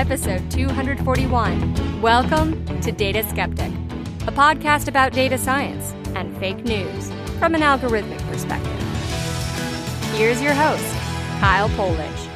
episode 241. Welcome to Data Skeptic, a podcast about data science and fake news from an algorithmic perspective. Here's your host, Kyle Polich.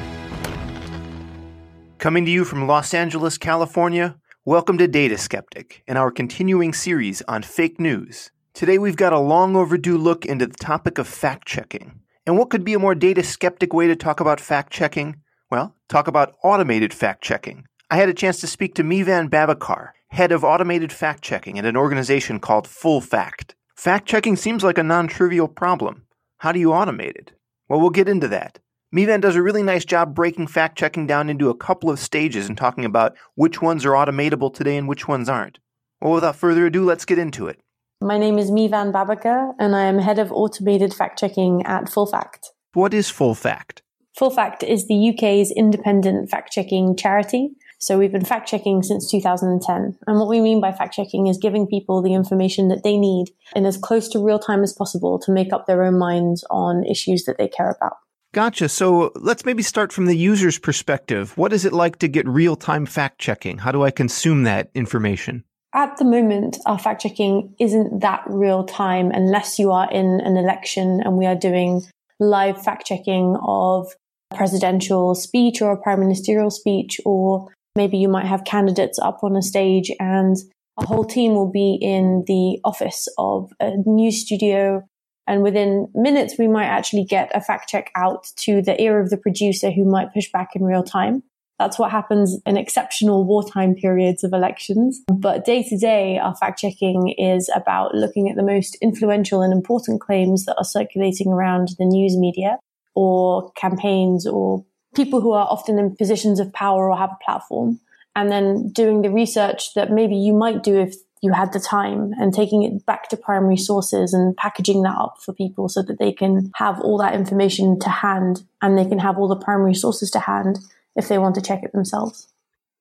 Coming to you from Los Angeles, California, welcome to Data Skeptic and our continuing series on fake news. Today we've got a long overdue look into the topic of fact checking. And what could be a more data skeptic way to talk about fact checking? Well, talk about automated fact checking. I had a chance to speak to Mevan Babakar, head of automated fact checking at an organization called Full Fact. Fact checking seems like a non trivial problem. How do you automate it? Well, we'll get into that. Mevan does a really nice job breaking fact checking down into a couple of stages and talking about which ones are automatable today and which ones aren't. Well, without further ado, let's get into it. My name is Mevan Babakar, and I am head of automated fact checking at Full Fact. What is Full Fact? Full Fact is the UK's independent fact checking charity. So we've been fact checking since 2010. And what we mean by fact checking is giving people the information that they need in as close to real time as possible to make up their own minds on issues that they care about. Gotcha. So let's maybe start from the user's perspective. What is it like to get real time fact checking? How do I consume that information? At the moment, our fact checking isn't that real time unless you are in an election and we are doing live fact checking of presidential speech or a prime ministerial speech, or maybe you might have candidates up on a stage and a whole team will be in the office of a news studio and within minutes, we might actually get a fact check out to the ear of the producer who might push back in real time. That's what happens in exceptional wartime periods of elections. But day to day, our fact checking is about looking at the most influential and important claims that are circulating around the news media or campaigns or people who are often in positions of power or have a platform. And then doing the research that maybe you might do if you had the time and taking it back to primary sources and packaging that up for people so that they can have all that information to hand and they can have all the primary sources to hand if they want to check it themselves.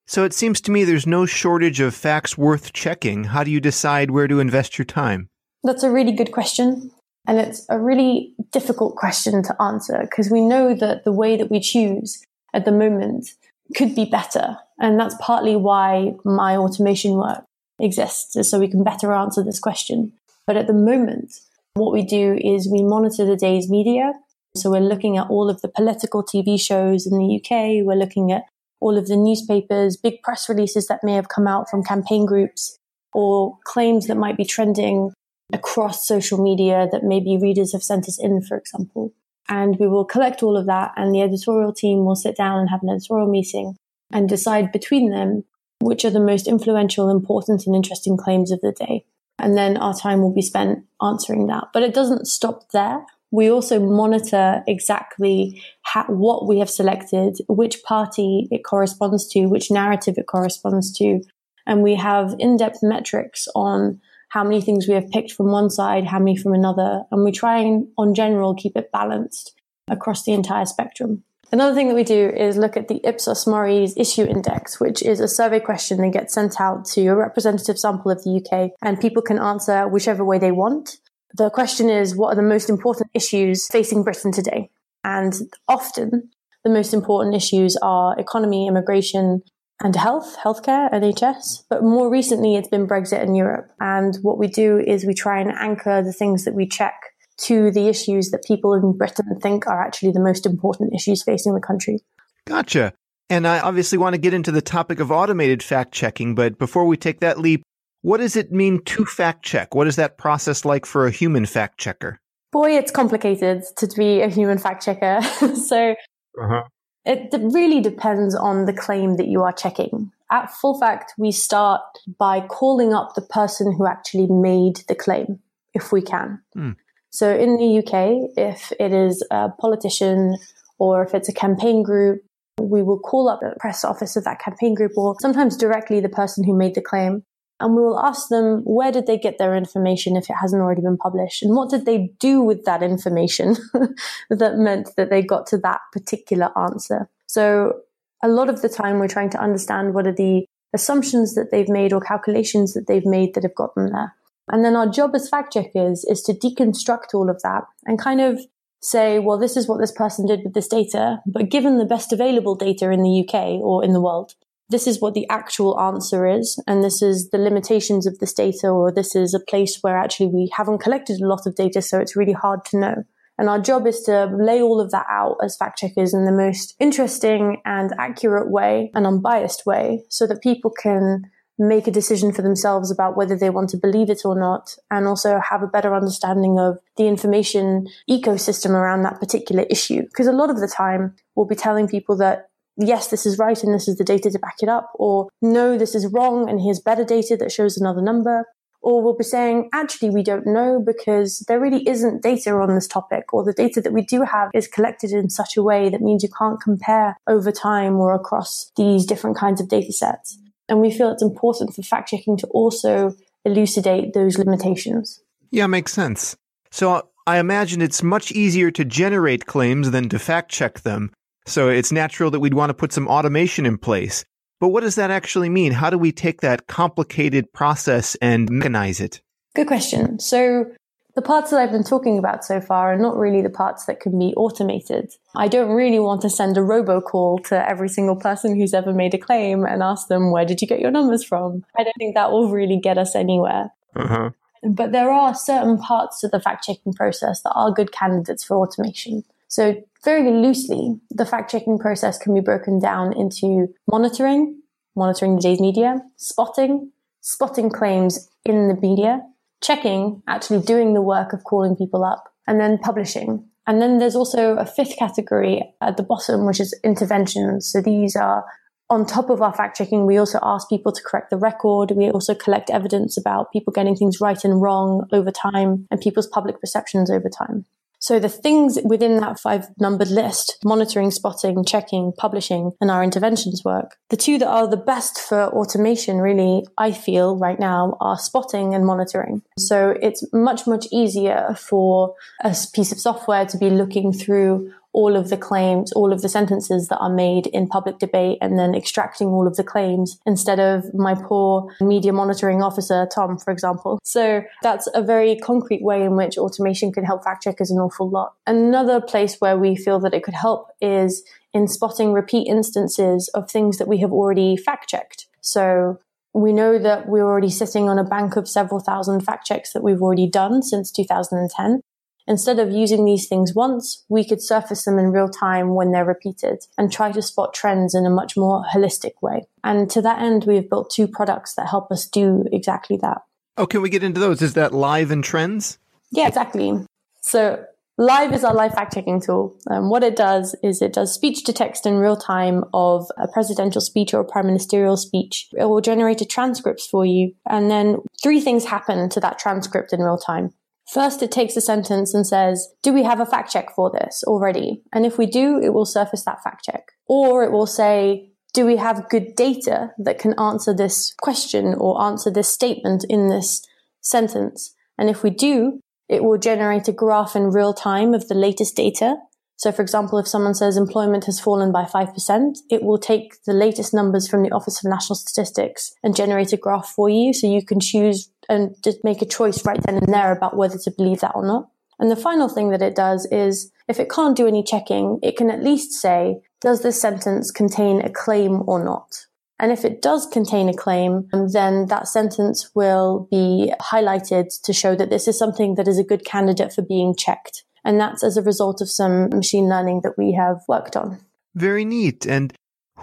So it seems to me there's no shortage of facts worth checking. How do you decide where to invest your time? That's a really good question. And it's a really difficult question to answer because we know that the way that we choose at the moment could be better. And that's partly why my automation work exists so we can better answer this question. But at the moment, what we do is we monitor the day's media. So we're looking at all of the political TV shows in the UK. We're looking at all of the newspapers, big press releases that may have come out from campaign groups or claims that might be trending across social media that maybe readers have sent us in, for example. And we will collect all of that and the editorial team will sit down and have an editorial meeting and decide between them which are the most influential, important, and interesting claims of the day. And then our time will be spent answering that. But it doesn't stop there. We also monitor exactly how, what we have selected, which party it corresponds to, which narrative it corresponds to. And we have in depth metrics on how many things we have picked from one side, how many from another. And we try and, on general, keep it balanced across the entire spectrum. Another thing that we do is look at the Ipsos Mori's issue index, which is a survey question that gets sent out to a representative sample of the UK and people can answer whichever way they want. The question is, what are the most important issues facing Britain today? And often the most important issues are economy, immigration, and health, healthcare, NHS. But more recently, it's been Brexit and Europe. And what we do is we try and anchor the things that we check to the issues that people in Britain think are actually the most important issues facing the country. Gotcha. And I obviously want to get into the topic of automated fact checking, but before we take that leap, what does it mean to fact check? What is that process like for a human fact checker? Boy, it's complicated to be a human fact checker. so uh-huh. It really depends on the claim that you are checking. At Full Fact, we start by calling up the person who actually made the claim, if we can. Mm. So in the UK, if it is a politician or if it's a campaign group, we will call up the press office of that campaign group or sometimes directly the person who made the claim. And we will ask them where did they get their information if it hasn't already been published? And what did they do with that information that meant that they got to that particular answer? So a lot of the time we're trying to understand what are the assumptions that they've made or calculations that they've made that have got them there. And then our job as fact checkers is to deconstruct all of that and kind of say, well, this is what this person did with this data. But given the best available data in the UK or in the world, this is what the actual answer is, and this is the limitations of this data, or this is a place where actually we haven't collected a lot of data, so it's really hard to know. And our job is to lay all of that out as fact checkers in the most interesting and accurate way and unbiased way so that people can make a decision for themselves about whether they want to believe it or not, and also have a better understanding of the information ecosystem around that particular issue. Because a lot of the time, we'll be telling people that yes, this is right and this is the data to back it up, or no, this is wrong and here's better data that shows another number. Or we'll be saying, actually, we don't know because there really isn't data on this topic, or the data that we do have is collected in such a way that means you can't compare over time or across these different kinds of data sets. And we feel it's important for fact checking to also elucidate those limitations. Yeah, makes sense. So I imagine it's much easier to generate claims than to fact check them. So it's natural that we'd want to put some automation in place. But what does that actually mean? How do we take that complicated process and mechanize it? Good question. So the parts that I've been talking about so far are not really the parts that can be automated. I don't really want to send a robocall to every single person who's ever made a claim and ask them, where did you get your numbers from? I don't think that will really get us anywhere. Uh-huh. But there are certain parts of the fact checking process that are good candidates for automation. So, very loosely, the fact checking process can be broken down into monitoring, monitoring the day's media, spotting, spotting claims in the media, checking, actually doing the work of calling people up, and then publishing. And then there's also a fifth category at the bottom, which is interventions. So these are on top of our fact checking, we also ask people to correct the record. We also collect evidence about people getting things right and wrong over time and people's public perceptions over time. So the things within that five numbered list, monitoring, spotting, checking, publishing, and our interventions work, the two that are the best for automation really, I feel right now are spotting and monitoring. So it's much, much easier for a piece of software to be looking through all of the claims, all of the sentences that are made in public debate and then extracting all of the claims instead of my poor media monitoring officer, Tom, for example. So that's a very concrete way in which automation can help fact checkers an awful lot. Another place where we feel that it could help is in spotting repeat instances of things that we have already fact checked. So we know that we're already sitting on a bank of several thousand fact checks that we've already done since 2010. Instead of using these things once, we could surface them in real time when they're repeated and try to spot trends in a much more holistic way. And to that end, we have built two products that help us do exactly that. Oh, can we get into those? Is that live and trends? Yeah, exactly. So Live is our live fact checking tool. Um, what it does is it does speech to text in real time of a presidential speech or a prime ministerial speech. It will generate a transcript for you. And then three things happen to that transcript in real time. First, it takes a sentence and says, do we have a fact check for this already? And if we do, it will surface that fact check. Or it will say, do we have good data that can answer this question or answer this statement in this sentence? And if we do, it will generate a graph in real time of the latest data. So, for example, if someone says employment has fallen by 5%, it will take the latest numbers from the Office of National Statistics and generate a graph for you. So you can choose and just make a choice right then and there about whether to believe that or not. And the final thing that it does is if it can't do any checking, it can at least say, does this sentence contain a claim or not? And if it does contain a claim, then that sentence will be highlighted to show that this is something that is a good candidate for being checked. And that's as a result of some machine learning that we have worked on. Very neat. And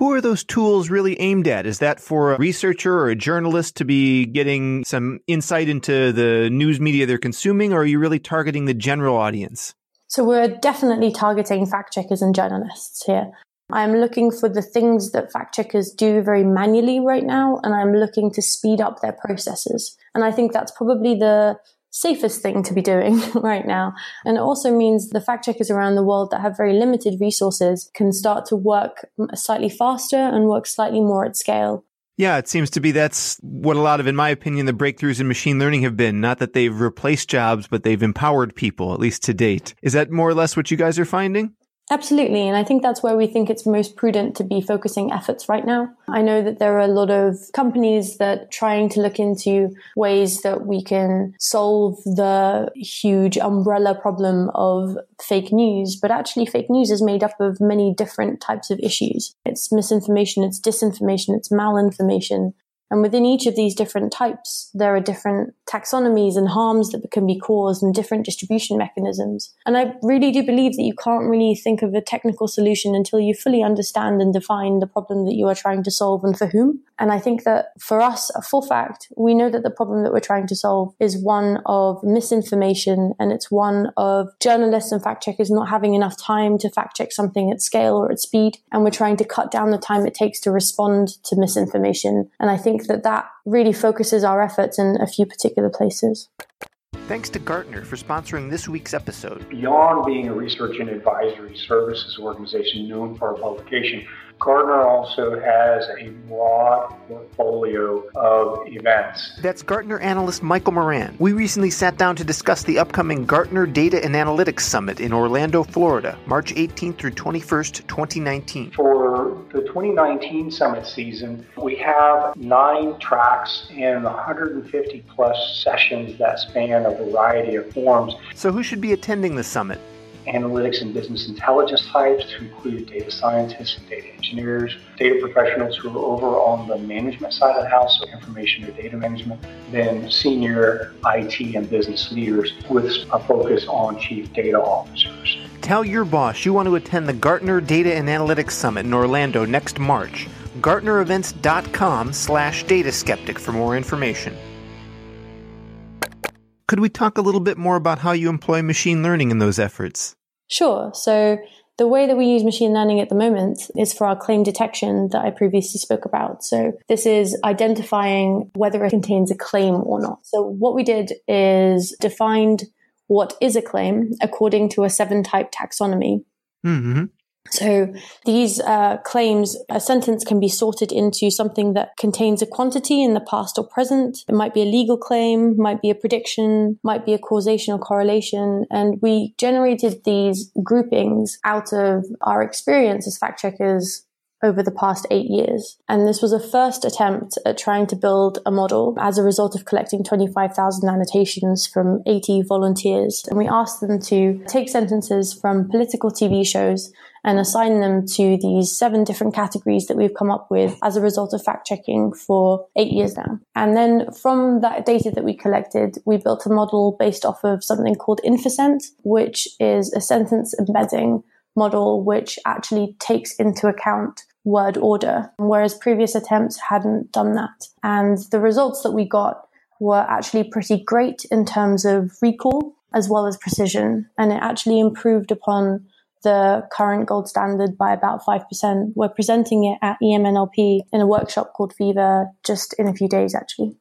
who are those tools really aimed at? Is that for a researcher or a journalist to be getting some insight into the news media they're consuming, or are you really targeting the general audience? So we're definitely targeting fact checkers and journalists here. I'm looking for the things that fact checkers do very manually right now, and I'm looking to speed up their processes. And I think that's probably the safest thing to be doing right now. And it also means the fact checkers around the world that have very limited resources can start to work slightly faster and work slightly more at scale. Yeah, it seems to be that's what a lot of, in my opinion, the breakthroughs in machine learning have been. Not that they've replaced jobs, but they've empowered people, at least to date. Is that more or less what you guys are finding? Absolutely. And I think that's where we think it's most prudent to be focusing efforts right now. I know that there are a lot of companies that trying to look into ways that we can solve the huge umbrella problem of fake news, but actually fake news is made up of many different types of issues. It's misinformation, it's disinformation, it's malinformation. And within each of these different types, there are different taxonomies and harms that can be caused and different distribution mechanisms. And I really do believe that you can't really think of a technical solution until you fully understand and define the problem that you are trying to solve and for whom. And I think that for us, a full fact, we know that the problem that we're trying to solve is one of misinformation and it's one of journalists and fact checkers not having enough time to fact check something at scale or at speed. And we're trying to cut down the time it takes to respond to misinformation. And I think that that really focuses our efforts in a few particular places. Thanks to Gartner for sponsoring this week's episode. Beyond being a research and advisory services organization known for our publication, Gartner also has a broad portfolio of events. That's Gartner analyst Michael Moran. We recently sat down to discuss the upcoming Gartner Data and Analytics Summit in Orlando, Florida, March 18th through 21st, 2019. For the 2019 summit season, we have nine tracks and 150 plus sessions that span a variety of forms. So, who should be attending the summit? Analytics and business intelligence types to include data scientists and data engineers, data professionals who are over on the management side of the house, so information or data management, then senior IT and business leaders with a focus on chief data officers. Tell your boss you want to attend the Gartner Data and Analytics Summit in Orlando next March. GartnerEvents.com slash data skeptic for more information. Could we talk a little bit more about how you employ machine learning in those efforts? Sure. So, the way that we use machine learning at the moment is for our claim detection that I previously spoke about. So, this is identifying whether it contains a claim or not. So, what we did is defined what is a claim according to a seven type taxonomy. Mm-hmm. So these uh, claims, a sentence can be sorted into something that contains a quantity in the past or present. It might be a legal claim, might be a prediction, might be a causation or correlation. And we generated these groupings out of our experience as fact checkers over the past eight years. And this was a first attempt at trying to build a model as a result of collecting 25,000 annotations from 80 volunteers. And we asked them to take sentences from political TV shows and assign them to these seven different categories that we've come up with as a result of fact checking for eight years now. And then from that data that we collected, we built a model based off of something called InferSent, which is a sentence embedding model which actually takes into account word order, whereas previous attempts hadn't done that. And the results that we got were actually pretty great in terms of recall as well as precision. And it actually improved upon the current gold standard by about 5%. We're presenting it at EMNLP in a workshop called Fever just in a few days, actually.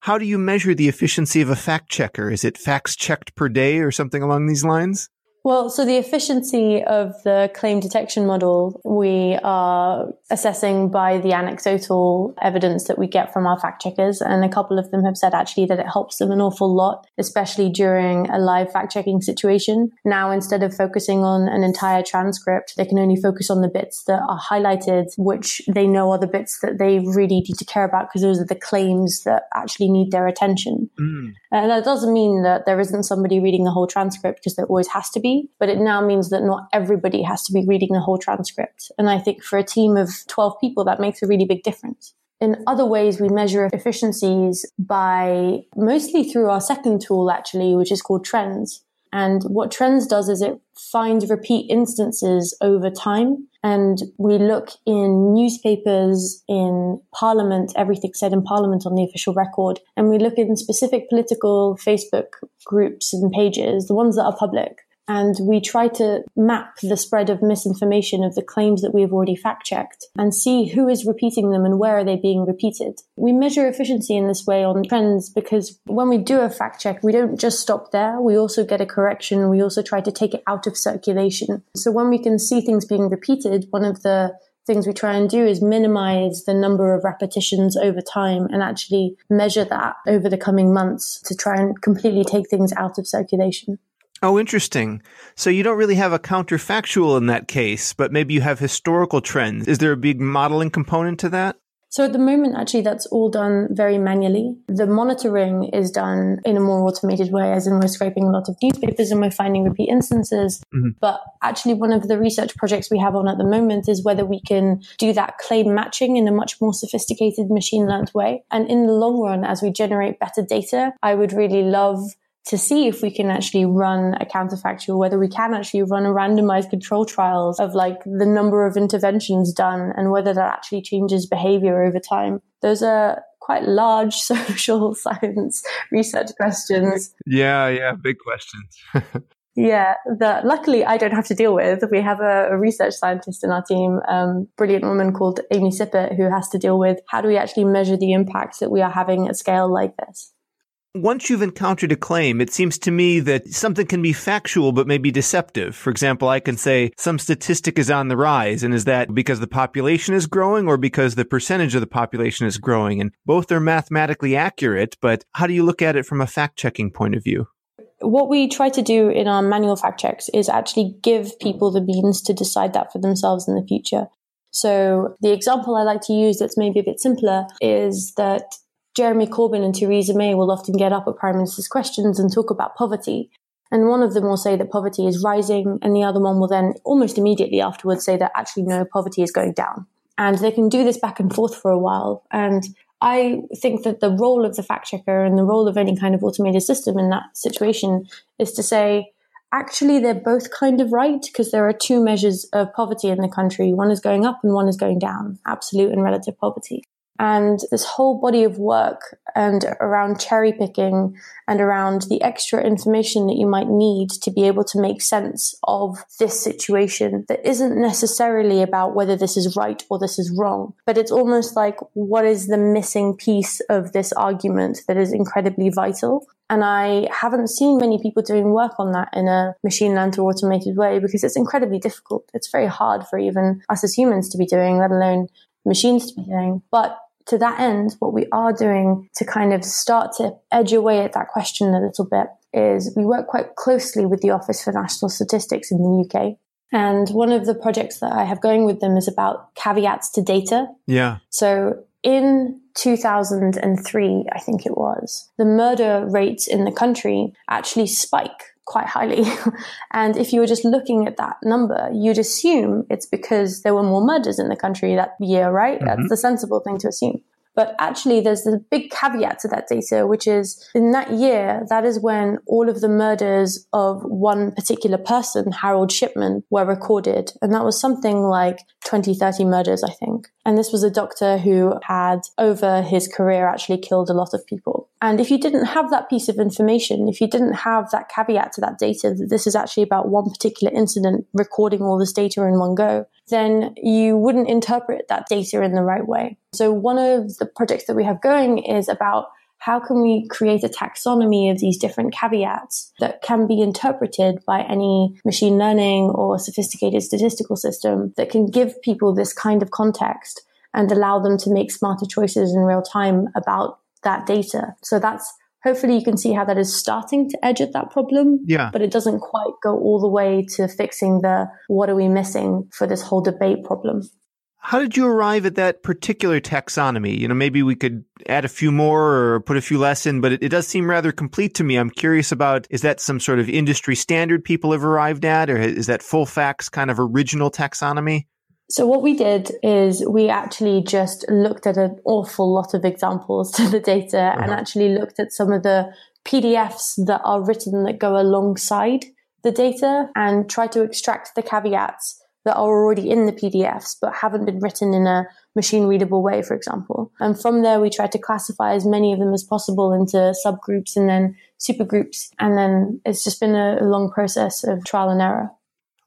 How do you measure the efficiency of a fact checker? Is it facts checked per day or something along these lines? Well, so the efficiency of the claim detection model we are assessing by the anecdotal evidence that we get from our fact checkers. And a couple of them have said actually that it helps them an awful lot, especially during a live fact checking situation. Now, instead of focusing on an entire transcript, they can only focus on the bits that are highlighted, which they know are the bits that they really need to care about because those are the claims that actually need their attention. Mm. And that doesn't mean that there isn't somebody reading the whole transcript because there always has to be be, but it now means that not everybody has to be reading the whole transcript. And I think for a team of 12 people, that makes a really big difference. In other ways, we measure efficiencies by mostly through our second tool, actually, which is called Trends. And what Trends does is it finds repeat instances over time. And we look in newspapers, in Parliament, everything said in Parliament on the official record. And we look in specific political Facebook groups and pages, the ones that are public and we try to map the spread of misinformation of the claims that we have already fact checked and see who is repeating them and where are they being repeated. We measure efficiency in this way on trends because when we do a fact check, we don't just stop there. We also get a correction. We also try to take it out of circulation. So when we can see things being repeated, one of the things we try and do is minimize the number of repetitions over time and actually measure that over the coming months to try and completely take things out of circulation. Oh, interesting. So you don't really have a counterfactual in that case, but maybe you have historical trends. Is there a big modeling component to that? So at the moment, actually, that's all done very manually. The monitoring is done in a more automated way, as in we're scraping a lot of newspapers and we're finding repeat instances. Mm-hmm. But actually, one of the research projects we have on at the moment is whether we can do that claim matching in a much more sophisticated machine learned way. And in the long run, as we generate better data, I would really love to see if we can actually run a counterfactual, whether we can actually run a randomized control trials of like the number of interventions done and whether that actually changes behavior over time. Those are quite large social science research questions. Yeah, yeah, big questions. yeah, that luckily I don't have to deal with. We have a, a research scientist in our team, um, brilliant woman called Amy Sippitt, who has to deal with how do we actually measure the impacts that we are having at scale like this. Once you've encountered a claim, it seems to me that something can be factual but maybe deceptive. For example, I can say some statistic is on the rise, and is that because the population is growing or because the percentage of the population is growing? And both are mathematically accurate, but how do you look at it from a fact checking point of view? What we try to do in our manual fact checks is actually give people the means to decide that for themselves in the future. So the example I like to use that's maybe a bit simpler is that Jeremy Corbyn and Theresa May will often get up at Prime Minister's questions and talk about poverty. And one of them will say that poverty is rising, and the other one will then almost immediately afterwards say that actually, no, poverty is going down. And they can do this back and forth for a while. And I think that the role of the fact checker and the role of any kind of automated system in that situation is to say, actually, they're both kind of right because there are two measures of poverty in the country. One is going up and one is going down, absolute and relative poverty and this whole body of work and around cherry picking and around the extra information that you might need to be able to make sense of this situation that isn't necessarily about whether this is right or this is wrong, but it's almost like what is the missing piece of this argument that is incredibly vital. And I haven't seen many people doing work on that in a machine learned or automated way because it's incredibly difficult. It's very hard for even us as humans to be doing, let alone machines to be doing. But to that end, what we are doing to kind of start to edge away at that question a little bit is we work quite closely with the Office for National Statistics in the UK. And one of the projects that I have going with them is about caveats to data. Yeah. So in 2003, I think it was, the murder rates in the country actually spike quite highly. and if you were just looking at that number, you'd assume it's because there were more murders in the country that year, right? Mm-hmm. That's the sensible thing to assume. But actually, there's the big caveat to that data, which is in that year, that is when all of the murders of one particular person, Harold Shipman, were recorded. And that was something like 20, 30 murders, I think. And this was a doctor who had, over his career, actually killed a lot of people. And if you didn't have that piece of information, if you didn't have that caveat to that data, that this is actually about one particular incident recording all this data in one go, then you wouldn't interpret that data in the right way. So one of the projects that we have going is about how can we create a taxonomy of these different caveats that can be interpreted by any machine learning or sophisticated statistical system that can give people this kind of context and allow them to make smarter choices in real time about that data. So that's hopefully you can see how that is starting to edge at that problem. Yeah. But it doesn't quite go all the way to fixing the what are we missing for this whole debate problem. How did you arrive at that particular taxonomy? You know, maybe we could add a few more or put a few less in, but it, it, does seem rather complete to me. I'm curious about is that some sort of industry standard people have arrived at, or is that full facts kind of original taxonomy? So what we did is we actually just looked at an awful lot of examples to the data uh-huh. and actually looked at some of the PDFs that are written that go alongside the data and try to extract the caveats that are already in the PDFs but haven't been written in a machine readable way, for example. And from there, we tried to classify as many of them as possible into subgroups and then supergroups. And then it's just been a, long process of trial and error.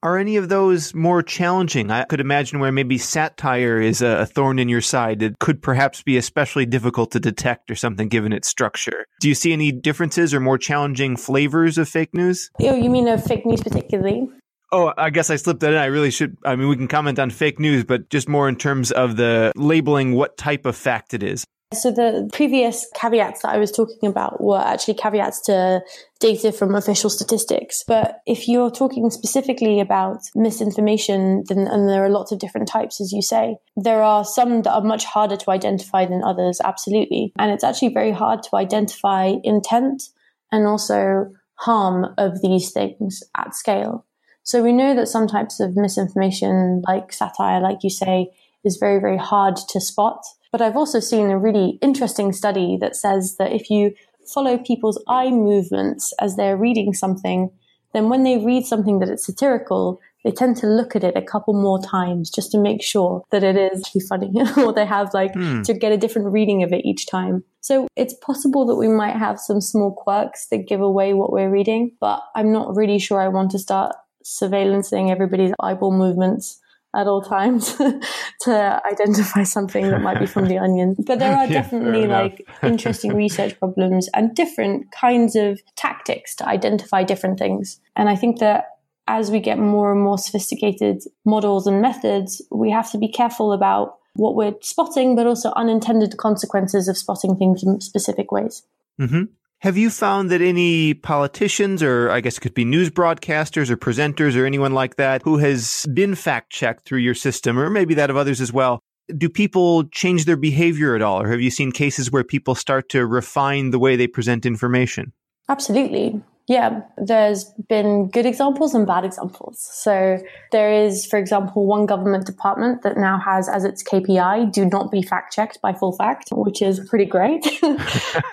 Are any of those more challenging? I could imagine where maybe satire is a, thorn in your side. It could perhaps be especially difficult to detect or something given its structure. Do you see any differences or more challenging flavors of fake news? Oh, you mean of fake news particularly? Oh, I guess I slipped that in. I really should. I mean, we can comment on fake news, but just more in terms of the labeling what type of fact it is. So the previous caveats that I was talking about were actually caveats to data from official statistics. But if you're talking specifically about misinformation, then and there are lots of different types, as you say, there are some that are much harder to identify than others, absolutely. And it's actually very hard to identify intent and also harm of these things at scale. So we know that some types of misinformation, like satire, like you say, is very, very hard to spot. But I've also seen a really interesting study that says that if you follow people's eye movements as they're reading something, then when they read something that is satirical, they tend to look at it a couple more times just to make sure that it is actually funny or they have like mm. to get a different reading of it each time. So it's possible that we might have some small quirks that give away what we're reading, but I'm not really sure I want to start surveillancing everybody's eyeball movements at all times to identify something that might be from the onion. But there are yeah, definitely like interesting research problems and different kinds of tactics to identify different things. And I think that as we get more and more sophisticated models and methods, we have to be careful about what we're spotting, but also unintended consequences of spotting things in specific ways. Mm-hmm. Have you found that any politicians, or I guess it could be news broadcasters or presenters or anyone like that, who has been fact checked through your system, or maybe that of others as well, do people change their behavior at all? Or have you seen cases where people start to refine the way they present information? Absolutely. Yeah, there's been good examples and bad examples. So there is, for example, one government department that now has as its KPI, do not be fact checked by full fact, which is pretty great.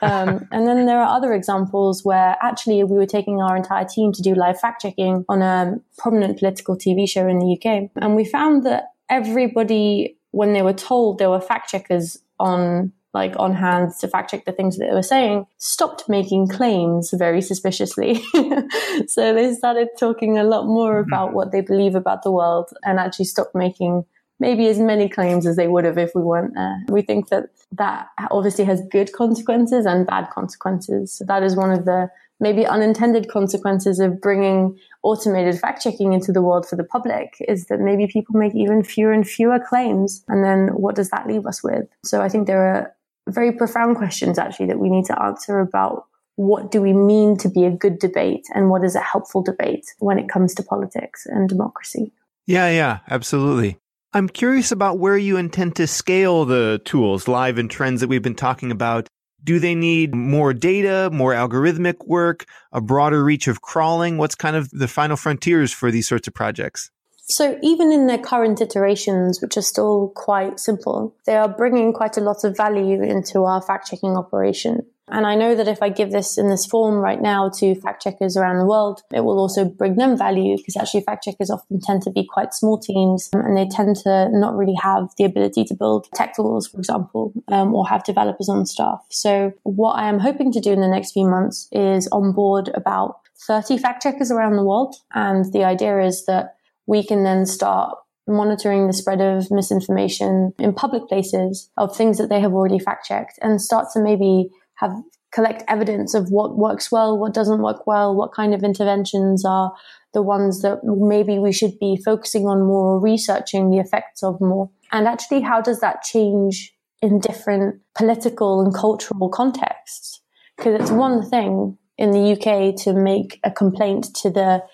um, and then there are other examples where actually we were taking our entire team to do live fact checking on a prominent political TV show in the UK. And we found that everybody, when they were told there were fact checkers on like on hand to fact check the things that they were saying, stopped making claims very suspiciously. so they started talking a lot more mm-hmm. about what they believe about the world and actually stopped making maybe as many claims as they would have if we weren't there. We think that that obviously has good consequences and bad consequences. So that is one of the maybe unintended consequences of bringing automated fact checking into the world for the public is that maybe people make even fewer and fewer claims. And then what does that leave us with? So I think there are very profound questions actually that we need to answer about what do we mean to be a good debate and what is a helpful debate when it comes to politics and democracy. Yeah, yeah, absolutely. I'm curious about where you intend to scale the tools, live and trends that we've been talking about. Do they need more data, more algorithmic work, a broader reach of crawling? What's kind of the final frontiers for these sorts of projects? So even in their current iterations, which are still quite simple, they are bringing quite a lot of value into our fact checking operation. And I know that if I give this in this form right now to fact checkers around the world, it will also bring them value because actually fact checkers often tend to be quite small teams and they tend to not really have the ability to build tech tools, for example, um, or have developers on staff. So what I am hoping to do in the next few months is onboard about 30 fact checkers around the world. And the idea is that we can then start monitoring the spread of misinformation in public places of things that they have already fact checked and start to maybe have collect evidence of what works well, what doesn't work well, what kind of interventions are the ones that maybe we should be focusing on more or researching the effects of more. And actually, how does that change in different political and cultural contexts? Because it's one thing in the UK to make a complaint to the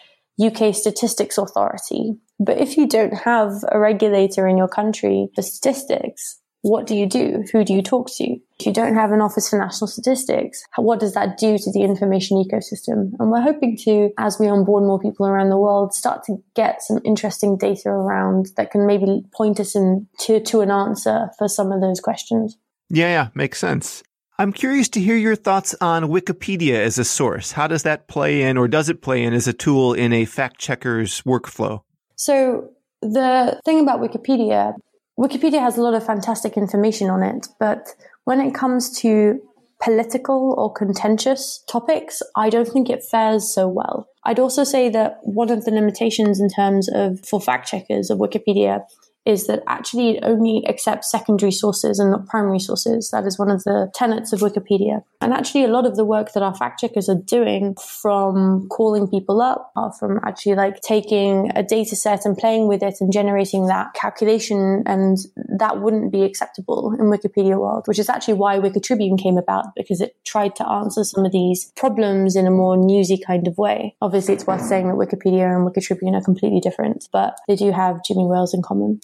UK Statistics Authority. But if you don't have a regulator in your country for statistics, what do you do? Who do you talk to? If you don't have an Office for National Statistics, what does that do to the information ecosystem? And we're hoping to, as we onboard more people around the world, start to get some interesting data around that can maybe point us in to, to an answer for some of those questions. Yeah, yeah, makes sense. I'm curious to hear your thoughts on Wikipedia as a source. How does that play in, or does it play in as a tool in a fact checker's workflow? So, the thing about Wikipedia, Wikipedia has a lot of fantastic information on it, but when it comes to political or contentious topics, I don't think it fares so well. I'd also say that one of the limitations in terms of for fact checkers of Wikipedia is that actually it only accepts secondary sources and not primary sources. That is one of the tenets of Wikipedia. And actually, a lot of the work that our fact checkers are doing from calling people up, or from actually like taking a data set and playing with it and generating that calculation and that wouldn't be acceptable in Wikipedia world, which is actually why Wikitribune came about because it tried to answer some of these problems in a more newsy kind of way. Obviously, it's worth saying that Wikipedia and Wikitribune are completely different, but they do have Jimmy Wales in common.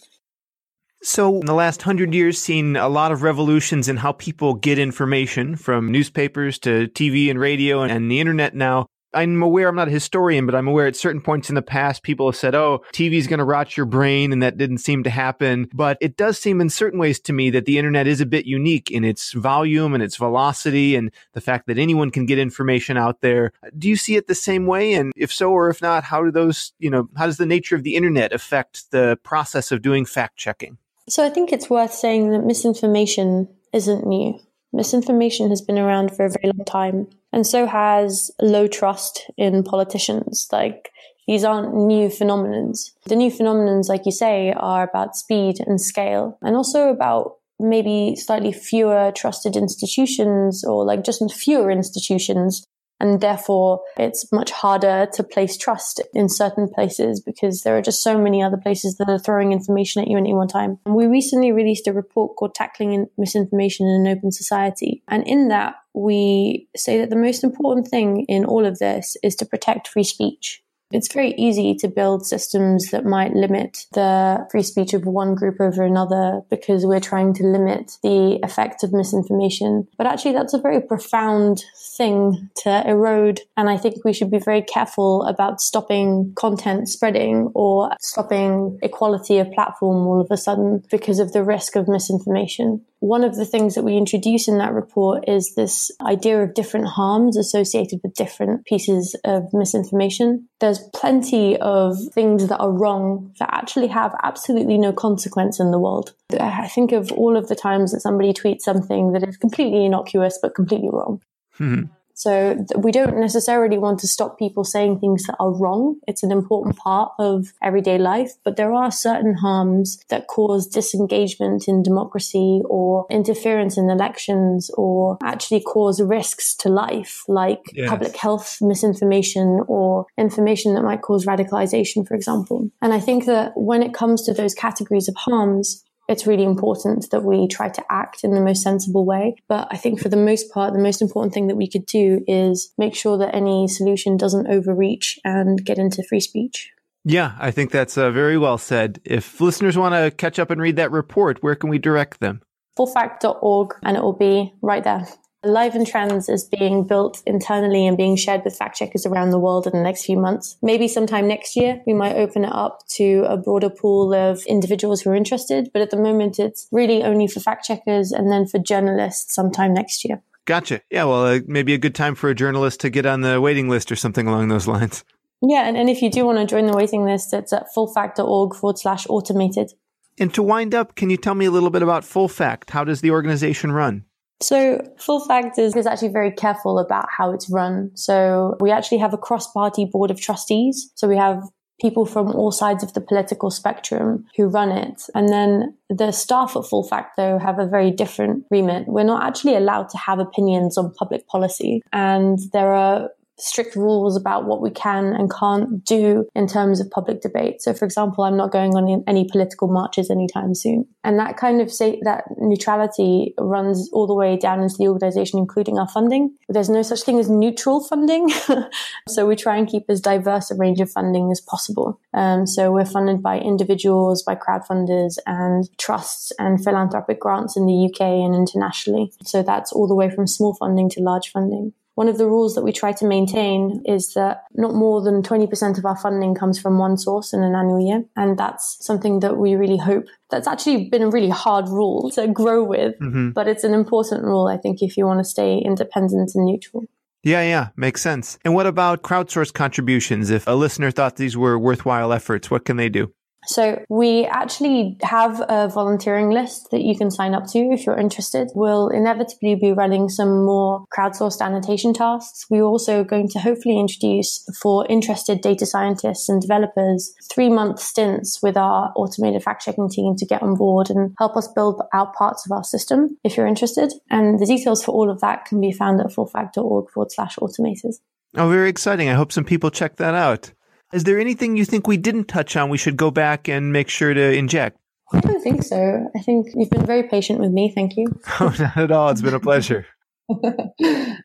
So, in the last hundred years, seen a lot of revolutions in how people get information from newspapers to TV and radio and the internet now. I'm aware, I'm not a historian, but I'm aware at certain points in the past, people have said, oh, TV is going to rot your brain, and that didn't seem to happen. But it does seem in certain ways to me that the internet is a bit unique in its volume and its velocity and the fact that anyone can get information out there. Do you see it the same way? And if so, or if not, how do those, you know, how does the nature of the internet affect the process of doing fact checking? So I think it's worth saying that misinformation isn't new. Misinformation has been around for a very long time, and so has low trust in politicians. Like, these aren't new phenomenons. The new phenomenons, like you say, are about speed and scale, and also about maybe slightly fewer trusted institutions or like just fewer institutions and therefore, it's much harder to place trust in certain places because there are just so many other places that are throwing information at you at any one time. And we recently released a report called Tackling Misinformation in an Open Society. And in that, we say that the most important thing in all of this is to protect free speech. It's very easy to build systems that might limit the free speech of one group over another because we're trying to limit the effect of misinformation. But actually, that's a very profound thing to erode. And I think we should be very careful about stopping content spreading or stopping equality of platform all of a sudden because of the risk of misinformation. One of the things that we introduce in that report is this idea of different harms associated with different pieces of misinformation. There's plenty of things that are wrong that actually have absolutely no consequence in the world. I think of all of the times that somebody tweets something that is completely innocuous but completely wrong. Mm-hmm. So we don't necessarily want to stop people saying things that are wrong. It's an important part of everyday life, but there are certain harms that cause disengagement in democracy or interference in elections or actually cause risks to life, like yes. public health misinformation or information that might cause radicalization, for example. And I think that when it comes to those categories of harms, it's really important that we try to act in the most sensible way. But I think for the most part, the most important thing that we could do is make sure that any solution doesn't overreach and get into free speech. Yeah, I think that's uh, very well said. If listeners want to catch up and read that report, where can we direct them? Fullfact.org, and it will be right there. Live and Trends is being built internally and being shared with fact checkers around the world in the next few months. Maybe sometime next year, we might open it up to a broader pool of individuals who are interested. But at the moment, it's really only for fact checkers and then for journalists sometime next year. Gotcha. Yeah, well, uh, maybe a good time for a journalist to get on the waiting list or something along those lines. Yeah, and, and if you do want to join the waiting list, it's at fullfact.org forward slash automated. And to wind up, can you tell me a little bit about Full Fact? How does the organization run? So Full Fact is, is actually very careful about how it's run. So we actually have a cross-party board of trustees. So we have people from all sides of the political spectrum who run it. And then the staff at Full Fact, though, have a very different remit. We're not actually allowed to have opinions on public policy. And there are strict rules about what we can and can't do in terms of public debate. So, for example, I'm not going on any political marches anytime soon. And that kind of say that neutrality runs all the way down into the organization, including our funding. There's no such thing as neutral funding. so we try and keep as diverse a range of funding as possible. Um, so we're funded by individuals, by crowdfunders and trusts and philanthropic grants in the UK and internationally. So that's all the way from small funding to large funding. One of the rules that we try to maintain is that not more than 20% of our funding comes from one source in an annual year. And that's something that we really hope that's actually been a really hard rule to grow with, mm-hmm. but it's an important rule, I think, if you want to stay independent and neutral. Yeah, yeah, makes sense. And what about crowdsourced contributions? If a listener thought these were worthwhile efforts, what can they do? So we actually have a volunteering list that you can sign up to if you're interested. We'll inevitably be running some more crowdsourced annotation tasks. We're also going to hopefully introduce for interested data scientists and developers three month stints with our automated fact checking team to get on board and help us build out parts of our system if you're interested. And the details for all of that can be found at fullfact.org forward slash automators. Oh, very exciting. I hope some people check that out. Is there anything you think we didn't touch on we should go back and make sure to inject? I don't think so. I think you've been very patient with me. Thank you. oh, not at all. It's been a pleasure. Let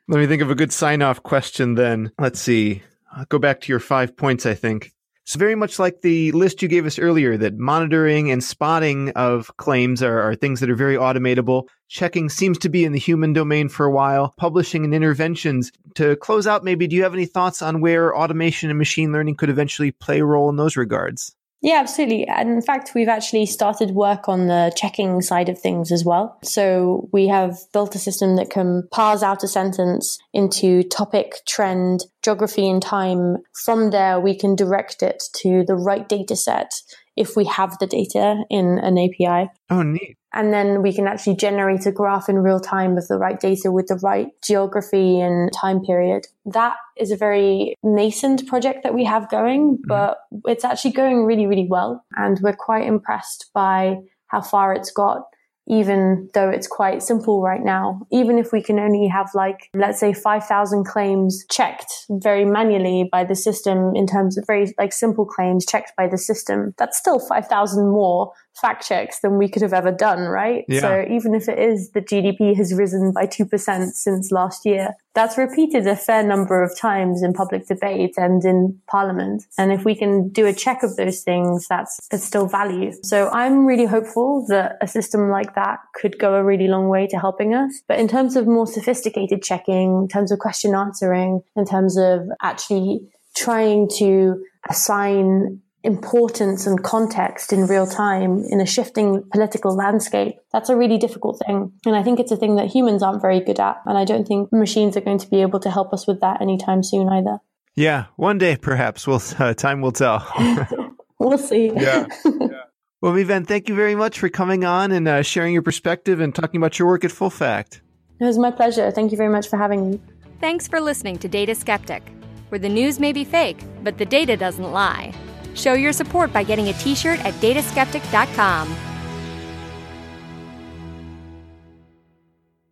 me think of a good sign off question then. Let's see. I'll go back to your five points, I think. It's very much like the list you gave us earlier that monitoring and spotting of claims are, are, things that are very automatable. Checking seems to be in the human domain for a while. Publishing and interventions. To close out, maybe, do you have any thoughts on where automation and machine learning could eventually play a role in those regards? Yeah, absolutely. And in fact, we've actually started work on the checking side of things as well. So we have built a system that can parse out a sentence into topic, trend, geography, and time. From there, we can direct it to the right data set if we have the data in an API. Oh, neat. And then we can actually generate a graph in real time with the right data with the right geography and time period. That is a very nascent project that we have going, mm-hmm. but it's actually going really, really well. And we're quite impressed by how far it's got even though it's quite simple right now. Even if we can only have like, let's say 5,000 claims checked very manually by the system in terms of very like simple claims checked by the system, that's still 5,000 more fact checks than we could have ever done, right? Yeah. So even if it is the GDP has risen by 2% since last year, that's repeated a fair number of times in public debate and in parliament. And if we can do a check of those things, that's it's still value. So I'm really hopeful that a system like that could go a really long way to helping us. But in terms of more sophisticated checking, in terms of question answering, in terms of actually trying to assign importance and context in real time in a shifting political landscape. That's a really difficult thing. And I think it's a thing that humans aren't very good at. And I don't think machines are going to be able to help us with that anytime soon either. Yeah, one day perhaps. We'll, uh, time will tell. we'll see. Yeah. yeah. Well, Mevan, thank you very much for coming on and uh, sharing your perspective and talking about your work at Full Fact. It was my pleasure. Thank you very much for having me. Thanks for listening to Data Skeptic, where the news may be fake, but the data doesn't lie. Show your support by getting a t shirt at dataskeptic.com.